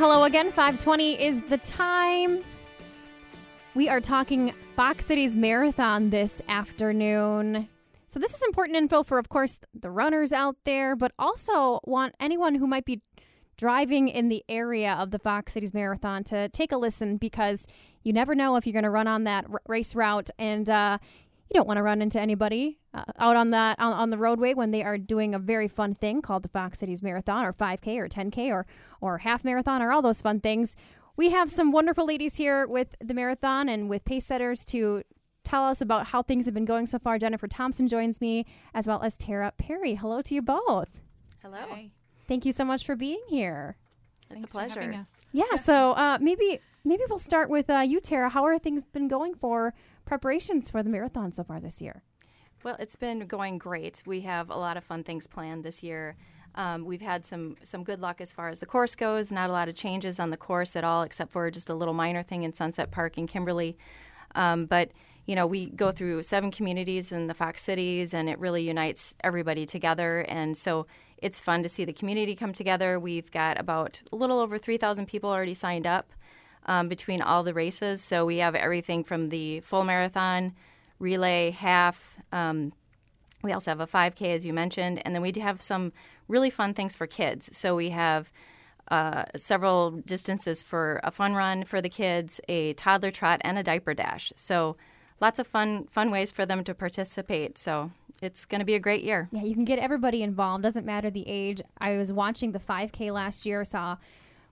hello again. 520 is the time. We are talking Fox Cities Marathon this afternoon. So this is important info for, of course, the runners out there, but also want anyone who might be driving in the area of the Fox Cities Marathon to take a listen because you never know if you're going to run on that r- race route and uh, you don't want to run into anybody uh, out on that on, on the roadway when they are doing a very fun thing called the Fox Cities Marathon or 5K or 10K or or half marathon or all those fun things. We have some wonderful ladies here with the marathon and with pace setters to tell us about how things have been going so far. Jennifer Thompson joins me as well as Tara Perry. Hello to you both. Hello. Thank you so much for being here. It's Thanks a for having pleasure. Yeah, so uh, maybe maybe we'll start with uh, you, Tara. How are things been going for preparations for the marathon so far this year? Well, it's been going great. We have a lot of fun things planned this year. Um, we've had some some good luck as far as the course goes. Not a lot of changes on the course at all, except for just a little minor thing in Sunset Park in Kimberly. Um, but you know, we go through seven communities in the Fox Cities, and it really unites everybody together. And so it's fun to see the community come together. We've got about a little over 3,000 people already signed up um, between all the races. So we have everything from the full marathon, relay, half. Um, we also have a 5K, as you mentioned, and then we do have some really fun things for kids. So we have uh, several distances for a fun run for the kids, a toddler trot, and a diaper dash. So lots of fun fun ways for them to participate. So it's going to be a great year. Yeah, you can get everybody involved. Doesn't matter the age. I was watching the 5K last year. Saw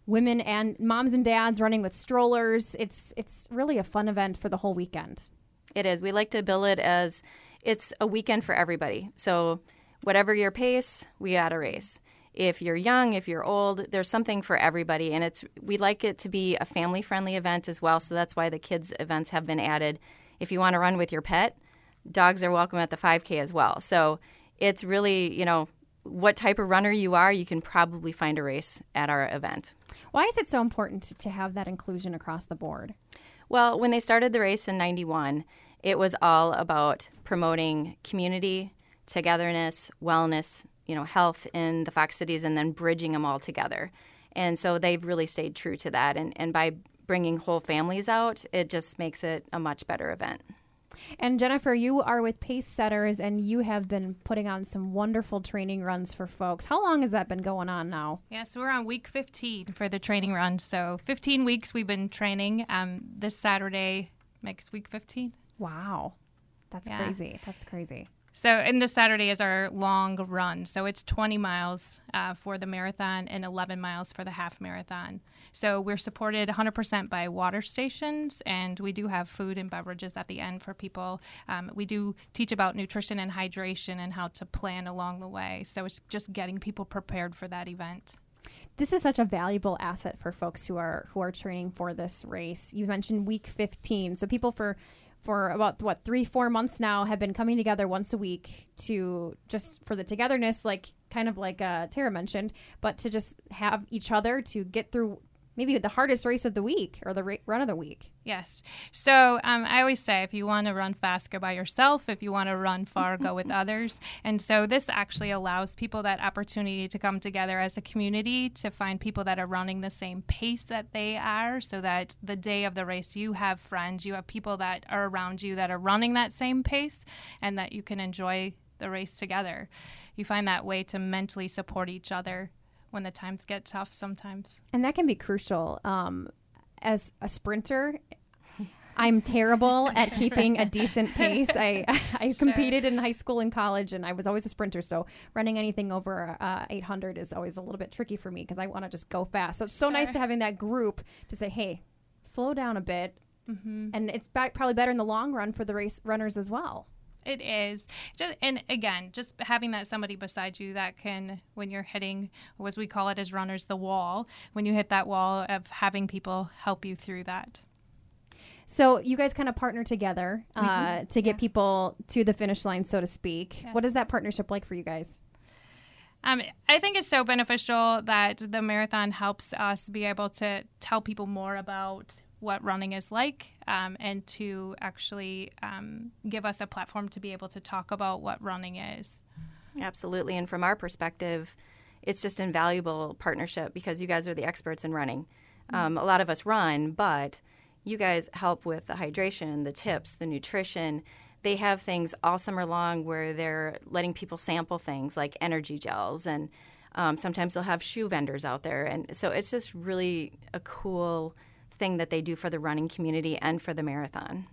women and moms and dads running with strollers. It's it's really a fun event for the whole weekend. It is. We like to bill it as it's a weekend for everybody. So whatever your pace, we got a race. If you're young, if you're old, there's something for everybody, and it's we like it to be a family-friendly event as well. So that's why the kids events have been added. If you want to run with your pet, dogs are welcome at the 5K as well. So it's really you know what type of runner you are, you can probably find a race at our event. Why is it so important to, to have that inclusion across the board? Well, when they started the race in 91, it was all about promoting community, togetherness, wellness, you know, health in the Fox cities and then bridging them all together. And so they've really stayed true to that. And, and by bringing whole families out, it just makes it a much better event. And Jennifer, you are with Pace Setters, and you have been putting on some wonderful training runs for folks. How long has that been going on now? Yeah, so we're on week 15 for the training run. So 15 weeks we've been training. Um, this Saturday makes week 15. Wow, that's Yeah. crazy. That's crazy. So, and this Saturday is our long run. So it's 20 miles uh, for the marathon and 11 miles for the half marathon. So we're supported 100% by water stations, and we do have food and beverages at the end for people. Um, we do teach about nutrition and hydration and how to plan along the way. So it's just getting people prepared for that event. This is such a valuable asset for folks who are who are training for this race. You mentioned week 15, so people for for about what three four months now have been coming together once a week to just for the togetherness, like kind of like uh, Tara mentioned, but to just have each other to get through maybe the hardest race of the week or the ra- run of the week. Yes. So um, I always say if you want to run fast, go by yourself. If you want to run far, go with others. And so this actually allows people that opportunity to come together as a community to find people that are running the same pace that they are so that the day of the race, you have friends, you have people that are around you that are running that same pace and that you can enjoy the race together. You find that way to mentally support each other when the times get tough sometimes. And that can be crucial. Um, as a sprinter, I'm terrible at keeping a decent pace. I I competed in high school and college, and I was always a sprinter. So running anything over uh, 800 is always a little bit tricky for me because I want to just go fast. So it's so nice to having that group to say, "Hey, slow down a bit." mm-hmm. and it's ba- probably better in the long run for the race runners as well. It is. Just, and again, just having that somebody beside you that can, when you're hitting, as we call it as runners, the wall, when you hit that wall, of having people help you through that. So you guys kind of partner together uh, to get yeah. people to the finish line, so to speak. What is that partnership like for you guys? Um, I think it's so beneficial that the marathon helps us be able to tell people more about what running is like um, and to actually um, give us a platform to be able to talk about what running is. Absolutely. And from our perspective, it's just an invaluable partnership because you guys are the experts in running. Um, a lot of us run, but you guys help with the hydration, the tips, the nutrition. They have things all summer long where they're letting people sample things like energy gels and um, sometimes they'll have shoe vendors out there. And so it's just really a cool thing that they do for the running community and for the marathon.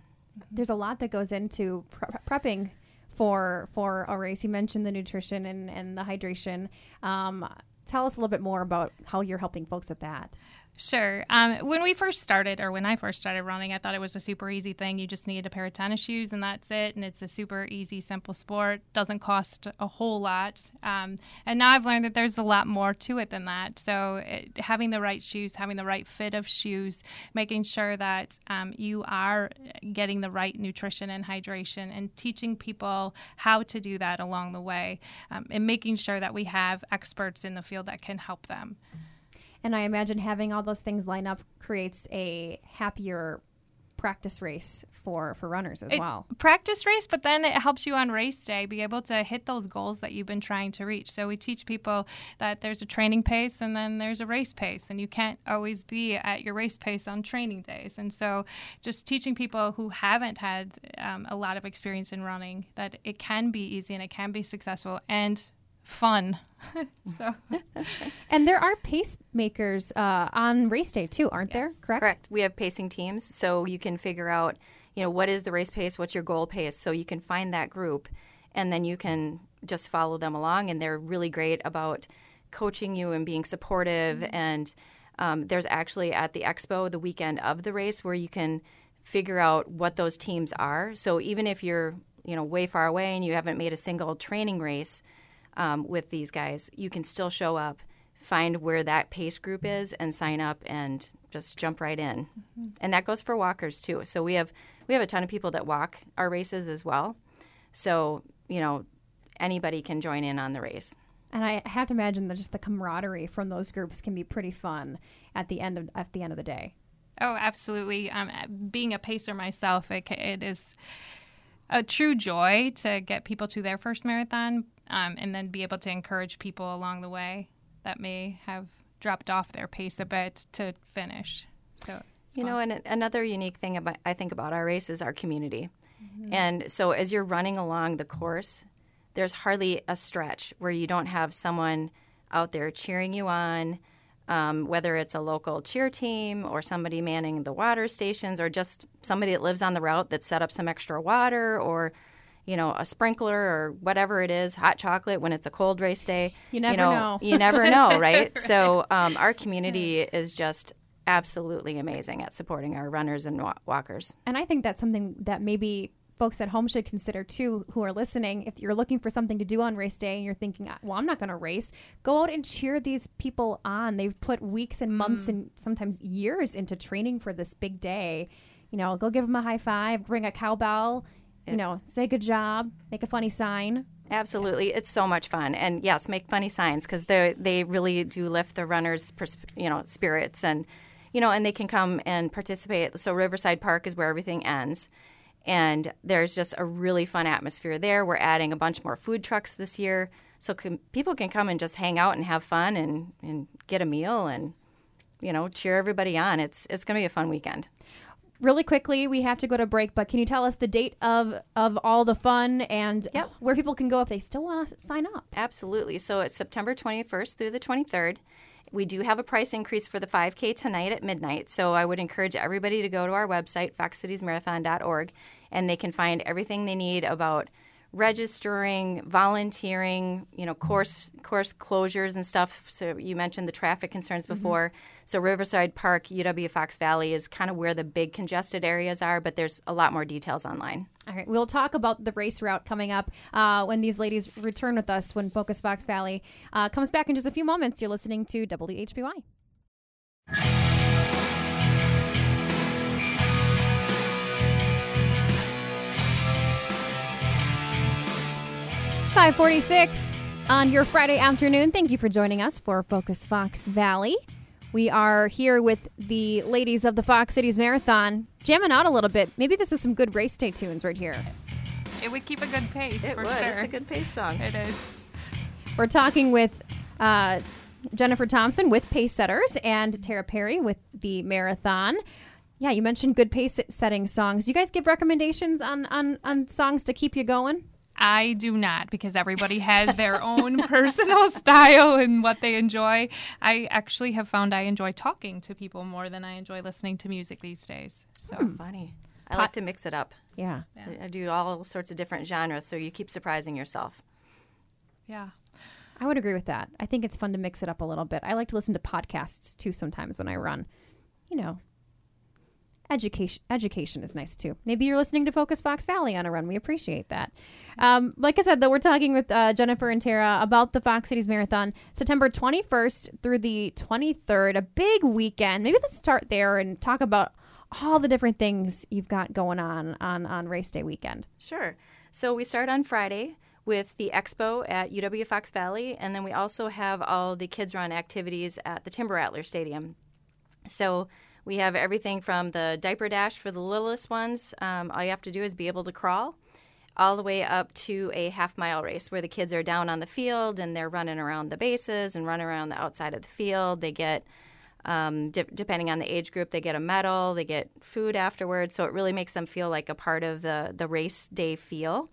There's a lot that goes into pre- prepping for for a race. You mentioned the nutrition and, and the hydration. Um, tell us a little bit more about how you're helping folks with that. Sure. Um, when we first started, or when I first started running, I thought it was a super easy thing. You just needed a pair of tennis shoes, and that's it. And it's a super easy, simple sport. Doesn't cost a whole lot. Um, and now I've learned that there's a lot more to it than that. So it, having the right shoes, having the right fit of shoes, making sure that um, you are getting the right nutrition and hydration, and teaching people how to do that along the way, um, and making sure that we have experts in the field that can help them. And I imagine having all those things line up creates a happier practice race for for runners as it, well. Practice race, but then it helps you on race day be able to hit those goals that you've been trying to reach. So we teach people that there's a training pace and then there's a race pace, and you can't always be at your race pace on training days. And so just teaching people who haven't had um, a lot of experience in running that it can be easy and it can be successful and fun. so, and there are pacemakers uh, on race day too, aren't yes. there? Correct. Correct. We have pacing teams, so you can figure out, you know, what is the race pace, what's your goal pace, so you can find that group, and then you can just follow them along. And they're really great about coaching you and being supportive. Mm-hmm. And um, there's actually at the expo the weekend of the race where you can figure out what those teams are. So even if you're you know way far away and you haven't made a single training race um, with these guys, you can still show up, find where that pace group is, and sign up and just jump right in. Mm-hmm. And that goes for walkers too. So we have we have a ton of people that walk our races as well. So you know anybody can join in on the race. And I have to imagine that just the camaraderie from those groups can be pretty fun at the end of at the end of the day. Oh, absolutely. Um, being a pacer myself, it, it is a true joy to get people to their first marathon, um, and then be able to encourage people along the way that may have dropped off their pace a bit to finish. So you know, and another unique thing about I think about our race is our community. Mm-hmm. And so as you're running along the course, there's hardly a stretch where you don't have someone out there cheering you on. Um, whether it's a local cheer team or somebody manning the water stations or just somebody that lives on the route that set up some extra water or you know, a sprinkler or whatever it is, hot chocolate when it's a cold race day. You never you know, know. you never know, right? right. So um, our community is just absolutely amazing at supporting our runners and walkers. And I think that's something that maybe folks at home should consider too who are listening if you're looking for something to do on race day and you're thinking well i'm not going to race go out and cheer these people on. They've put weeks and months mm. and sometimes years into training for this big day. You know go give them a high five bring a cowbell you know, say good job, make a funny sign. Absolutely, it's so much fun, and yes, make funny signs because they they really do lift the runners' pers- you know spirits, and you know, and they can come and participate. So Riverside Park is where everything ends, and there's just a really fun atmosphere there. We're adding a bunch more food trucks this year, so can, people can come and just hang out and have fun and and get a meal and you know cheer everybody on. It's it's going to be a fun weekend really quickly, we have to go to break, but can you tell us the date of of all the fun and yep. where people can go if they still want to sign up? Absolutely. So it's September 21st through the 23rd. We do have a price increase for the 5K tonight at midnight. So I would encourage everybody to go to our website, foxcitiesmarathon.org, and they can find everything they need about registering, volunteering, you know, course course closures and stuff. So you mentioned the traffic concerns Mm-hmm. before. So Riverside Park, UW Fox Valley is kind of where the big congested areas are, but there's a lot more details online. All right, we'll talk about the race route coming up uh, when these ladies return with us when Focus Fox Valley uh, comes back in just a few moments. You're listening to WHBY. Five forty-six on your Friday afternoon. Thank you for joining us for Focus Fox Valley. We are here with the ladies of the Fox Cities Marathon, jamming out a little bit. Maybe this is some good race day tunes right here. It would keep a good pace for sure. It's a good pace song. It is. We're talking with uh, Jennifer Thompson with Pace Setters and Tara Perry with the Marathon. Yeah, you mentioned good pace setting songs. Do you guys give recommendations on, on, on songs to keep you going? I do not because everybody has their own personal style and what they enjoy. I actually have found I enjoy talking to people more than I enjoy listening to music these days. So hmm. Funny. I like to mix it up. Yeah. I- I do all sorts of different genres, so you keep surprising yourself. yeah. I would agree with that. I think it's fun to mix it up a little bit. I like to listen to podcasts too sometimes when I run. You know, education education is nice too. Maybe you're listening to Focus Fox Valley on a run. We appreciate that. Um, like I said, though, we're talking with uh, Jennifer and Tara about the Fox Cities Marathon, September 21st through the 23rd. A big weekend. Maybe let's start there and talk about all the different things you've got going on on on race day weekend. Sure. So we start on Friday with the expo at UW Fox Valley, and then we also have all the kids run activities at the Timber Rattler Stadium. So we have everything from the diaper dash for the littlest ones. Um, all you have to do is be able to crawl, all the way up to a half mile race where the kids are down on the field and they're running around the bases and running around the outside of the field. They get um, de- depending on the age group, they get a medal, they get food afterwards. So it really makes them feel like a part of the, the race day feel.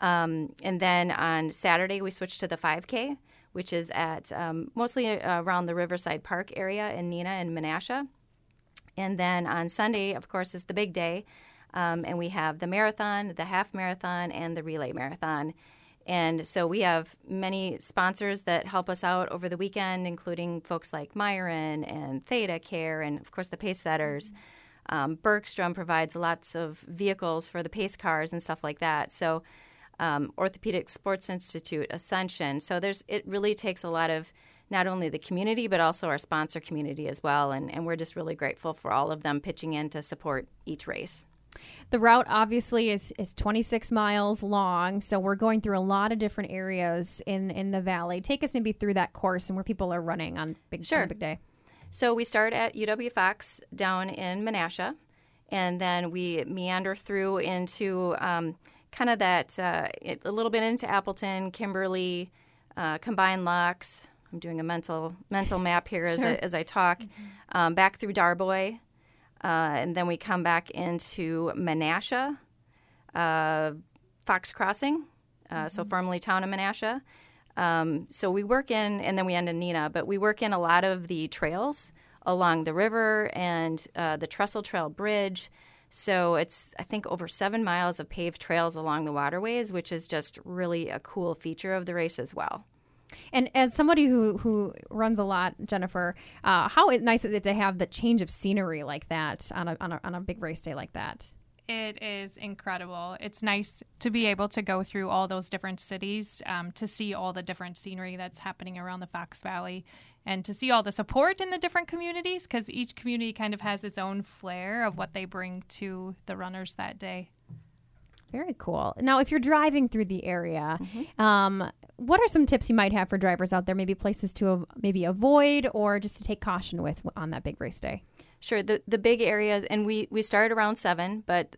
Um, and then on Saturday, we switch to the 5K, which is at um, mostly uh, around the Riverside Park area in Neenah and Menasha. And then on Sunday, of course, is the big day. Um, and we have the marathon, the half marathon, and the relay marathon. And so we have many sponsors that help us out over the weekend, including folks like Miron and ThedaCare, and of course the pace setters. Um, Bergstrom provides lots of vehicles for the pace cars and stuff like that. So um, Orthopedic Sports Institute, Ascension. So there's it really takes a lot of not only the community but also our sponsor community as well, and, and we're just really grateful for all of them pitching in to support each race. The route obviously is is 26 miles long, so we're going through a lot of different areas in in the valley. Take us maybe through that course and where people are running on big on Sure. a big day. So we start at UW Fox down in Menasha, and then we meander through into um, kind of that uh, it, a little bit into Appleton, Kimberly, uh, Combined Locks. I'm doing a mental mental map here as, I, as I talk. Um, back through Darboy, uh, and then we come back into Menasha, uh, Fox Crossing, uh, so formerly town of Menasha. Um, so we work in, and then we end in Neenah, but we work in a lot of the trails along the river and uh, the Trestle Trail Bridge. So it's, I think, over seven miles of paved trails along the waterways, which is just really a cool feature of the race as well. And as somebody who who runs a lot, Jennifer, uh, how nice is it to have the change of scenery like that on a on a, on a big race day like that? It is incredible. It's nice to be able to go through all those different cities, um, to see all the different scenery that's happening around the Fox Valley, and to see all the support in the different communities because each community kind of has its own flair of what they bring to the runners that day. Very cool. Now, if you're driving through the area, Mm-hmm. um, what are some tips you might have for drivers out there? Maybe places to av- maybe avoid or just to take caution with on that big race day. Sure, the the big areas, and we we start around seven, but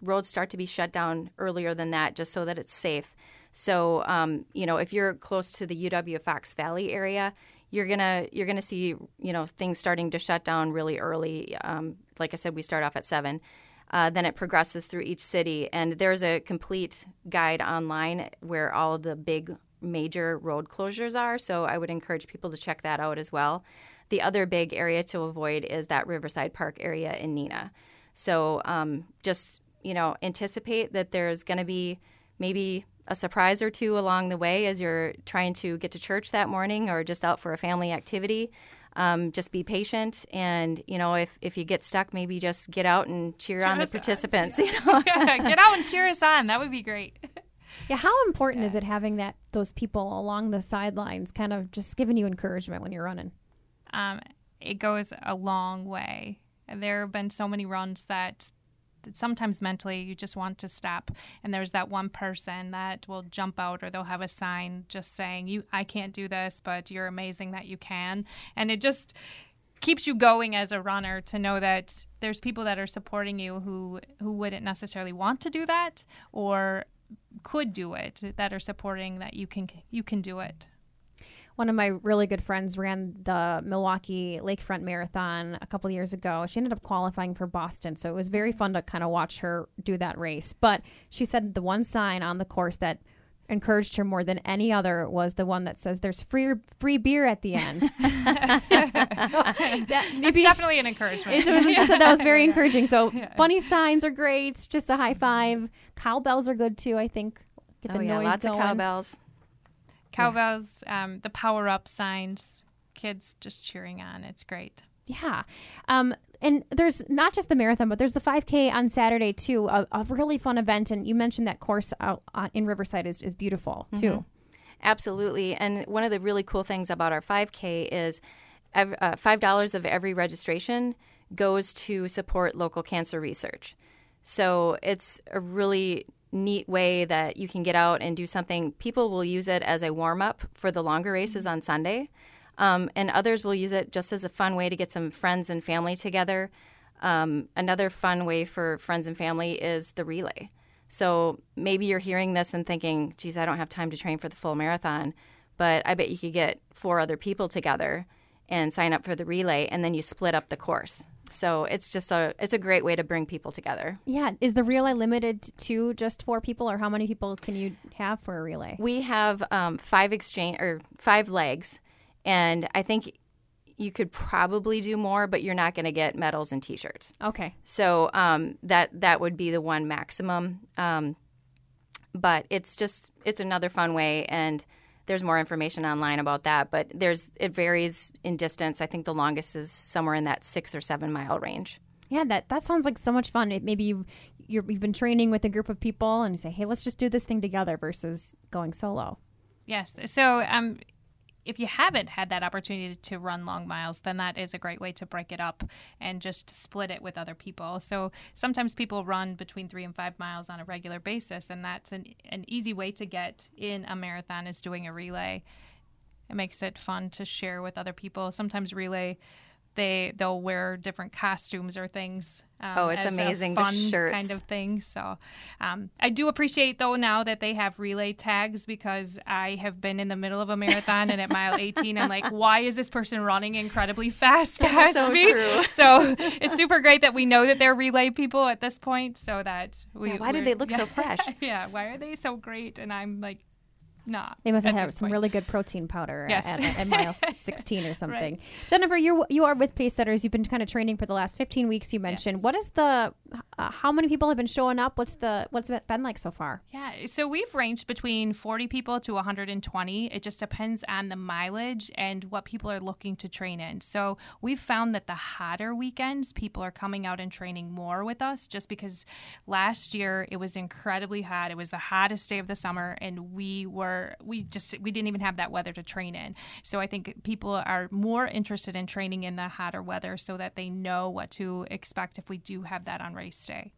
roads start to be shut down earlier than that, just so that it's safe. So, um, you know, if you're close to the UW Fox Valley area, you're gonna you're gonna see you know things starting to shut down really early. Um, like I said, we start off at seven. Uh, then it progresses through each city, and there's a complete guide online where all the big major road closures are. So I would encourage people to check that out as well. The other big area to avoid is that Riverside Park area in Neenah. So um, just you know anticipate that there's going to be maybe a surprise or two along the way as you're trying to get to church that morning or just out for a family activity. Um, just be patient, and you know if, if you get stuck, maybe just get out and cheer, Cheer on the us on, participants. You know, Get out and cheer us on. That would be great. Yeah, how important is it having that those people along the sidelines kind of just giving you encouragement when you're running? um, it goes a long way. There have been so many runs that, that sometimes mentally you just want to stop, and there's that one person that will jump out, or they'll have a sign just saying, "You, I can't do this, but you're amazing that you can," and it just keeps you going as a runner to know that there's people that are supporting you who who wouldn't necessarily want to do that or could do it that are supporting that you can you can do it. One of my really good friends ran the Milwaukee Lakefront Marathon a couple years ago. She ended up qualifying for Boston, so it was very fun to kind of watch her do that race. But she said the one sign on the course that encouraged her more than any other was the one that says there's free free beer at the end. so that It's maybe definitely an encouragement. it was just that was very encouraging. So funny signs are great. Just a high five. Cowbells are good too. I think get oh the yeah, noise lots going. of cowbells. Cowbells, um, the power up signs, kids just cheering on. It's great. Yeah. Um, and there's not just the marathon, but there's the 5K on Saturday too, a, a really fun event. And you mentioned that course out uh, in Riverside is, is beautiful too. Absolutely. And one of the really cool things about our 5K is uh, $5 of every registration goes to support local cancer research. So it's a really neat way that you can get out and do something. People will use it as a warm up for the longer races on Sunday, um, and others will use it just as a fun way to get some friends and family together. Um, another fun way for friends and family is the relay. So maybe you're hearing this and thinking, geez, I don't have time to train for the full marathon, but I bet you could get four other people together and sign up for the relay, and then you split up the course. So it's just a it's a great way to bring people together. Yeah. Is the relay limited to just four people or how many people can you have for a relay? We have um, five exchange or five legs, and I think you could probably do more, but you're not going to get medals and T-shirts. Okay. So um, that that would be the one maximum. Um, but it's just it's another fun way, and there's more information online about that. But there's it varies in distance. I think the longest is somewhere in that six or seven mile range. Yeah, that, that sounds like so much fun. It, maybe you've, you're, you've been training with a group of people and you say, hey, let's just do this thing together versus going solo. Yes. So, um, if you haven't had that opportunity to run long miles, then that is a great way to break it up and just split it with other people. So sometimes people run between three and five miles on a regular basis, and that's an, an easy way to get in a marathon is doing a relay. It makes it fun to share with other people. Sometimes relay, they they'll wear different costumes or things. Um, Oh, it's amazing, the fun shirts. kind of thing. So um, I do appreciate though now that they have relay tags because I have been in the middle of a marathon and at mile 18 I'm like, why is this person running incredibly fast past so me? true. So it's super great that we know that they're relay people at this point, so that we. Yeah, why did we're- they look so fresh? yeah, why are they so great? And I'm like, not. They must have this some point. really good protein powder Yes. at, at, at mile 16 or something. Jennifer, you you are with Pace Setters. You've been kind of training for the last 15 weeks. You mentioned. Yes. What is the? Uh, how many people have been showing up? What's the? What's it been like so far? Yeah, so we've ranged between 40 people to 120. It just depends on the mileage and what people are looking to train in. So we've found that the hotter weekends, people are coming out and training more with us just because last year it was incredibly hot. It was the hottest day of the summer, and we were, we just, we didn't even have that weather to train in. So I think people are more interested in training in the hotter weather so that they know what to expect if we do have that on race day.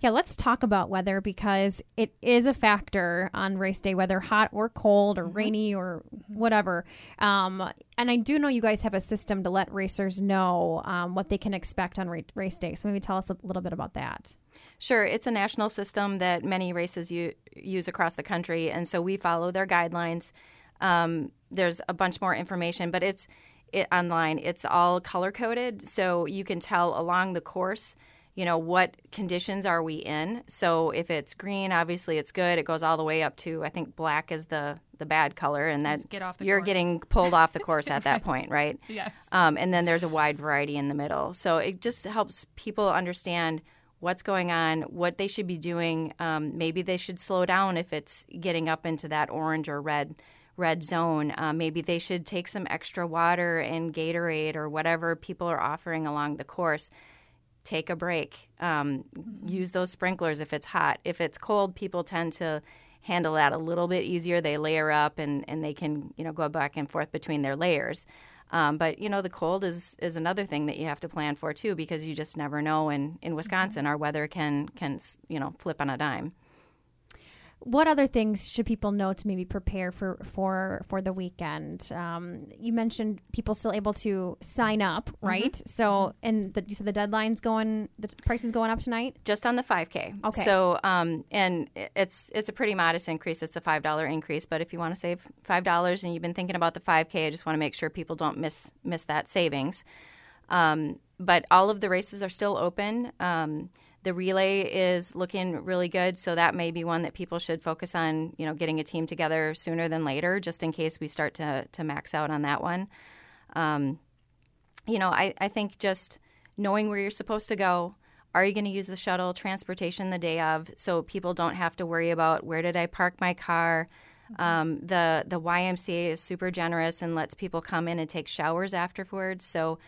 Yeah, let's talk about weather because it is a factor on race day, whether hot or cold or rainy or whatever. Um, and I do know you guys have a system to let racers know um, what they can expect on ra- race day. So maybe tell us a little bit about that. Sure, it's a national system that many races u- use across the country, and so we follow their guidelines. Um, there's a bunch more information, but it's it, online. It's all color coded, so you can tell along the course. You know what conditions are we in? So if it's green, obviously it's good. It goes all the way up to I think black is the the bad color, and that get off the you're course. getting pulled off the course at that point, right? Yes. Um, and then there's a wide variety in the middle. So it just helps people understand what's going on, what they should be doing. Um, maybe they should slow down if it's getting up into that orange or red red zone. Uh, maybe they should take some extra water and Gatorade or whatever people are offering along the course. Take a break. Um, use those sprinklers if it's hot. If it's cold, people tend to handle that a little bit easier. They layer up and, and they can you know go back and forth between their layers. Um, but you know the cold is is another thing that you have to plan for too because you just never know. And in Wisconsin, our weather can can you know flip on a dime. What other things should people know to maybe prepare for for for the weekend? Um, you mentioned people still able to sign up, right? Mm-hmm. So, and the, you said the deadline's going, the price is going up tonight. Just on the 5K. Okay. So, um, and it's it's a pretty modest increase. It's a five dollar increase, but if you want to save five dollars and you've been thinking about the 5K, I just want to make sure people don't miss miss that savings. Um, but all of the races are still open. Um, the relay is looking really good, so that may be one that people should focus on. You know, getting a team together sooner than later, just in case we start to to max out on that one. Um, you know, I, I think just knowing where you're supposed to go. Are you going to use the shuttle transportation the day of, so people don't have to worry about where did I park my car? Um, the the YMCA is super generous and lets people come in and take showers afterwards. So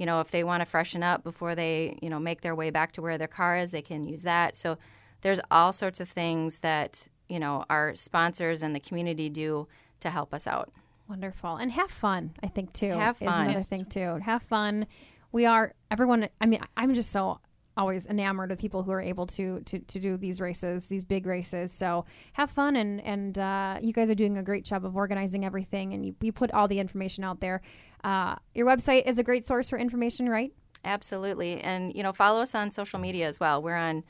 you know, if they want to freshen up before they, you know, make their way back to where their car is, they can use that. So there's all sorts of things that, you know, our sponsors and the community do to help us out. Wonderful. And have fun, I think, too. Have fun. Is another thing, too. Have fun. We are, everyone, I mean, I'm just so always enamored of people who are able to to, to do these races, these big races. So have fun, and and uh, you guys are doing a great job of organizing everything, and you, you put all the information out there. Uh, your website is a great source for information, right? Absolutely. And, you know, follow us on social media as well. We're on,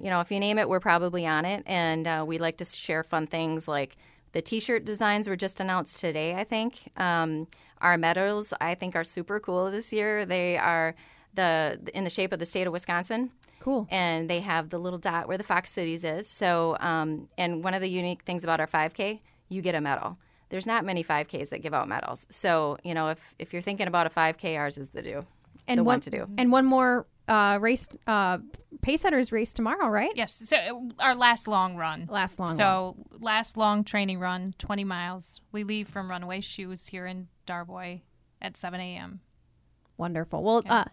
you know, if you name it, we're probably on it. And uh, we like to share fun things like the t shirt designs were just announced today, I think. Um, our medals, I think, are super cool this year. They are the in the shape of the state of Wisconsin. Cool. And they have the little dot where the Fox Cities is. So, um, and one of the unique things about our 5K, you get a medal there's not many 5Ks that give out medals. So, you know, if, if you're thinking about a 5K, ours is the do. And the one, one to do. And one more uh, race, uh, Pacesetters race tomorrow, right? Yes. So uh, our last long run. Last long So last long training run, 20 miles. We leave from Runaway Shoes here in Darboy at 7 a.m. Wonderful. Well, uh,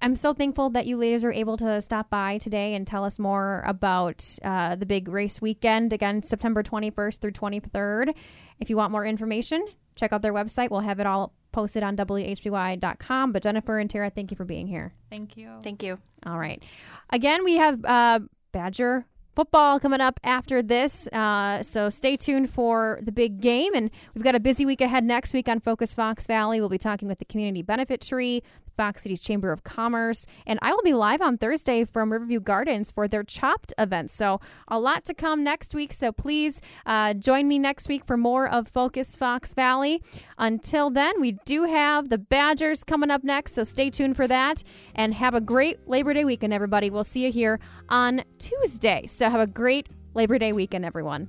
I'm so thankful that you ladies are able to stop by today and tell us more about uh, the big race weekend again, September 21st through 23rd. If you want more information, check out their website. We'll have it all posted on WHBY.com. But Jennifer and Tara, thank you for being here. Thank you. Thank you. All right. Again, we have uh, Badger football coming up after this. Uh, so stay tuned for the big game. And we've got a busy week ahead next week on Focus Fox Valley. We'll be talking with the Community Benefit Tree, Fox Cities Chamber of Commerce. And I will be live on Thursday from Riverview Gardens for their Chopped event. So a lot to come next week. So please uh, join me next week for more of Focus Fox Valley. Until then, we do have the Badgers coming up next. So stay tuned for that. And have a great Labor Day weekend, everybody. We'll see you here on Tuesday. So have a great Labor Day weekend, everyone.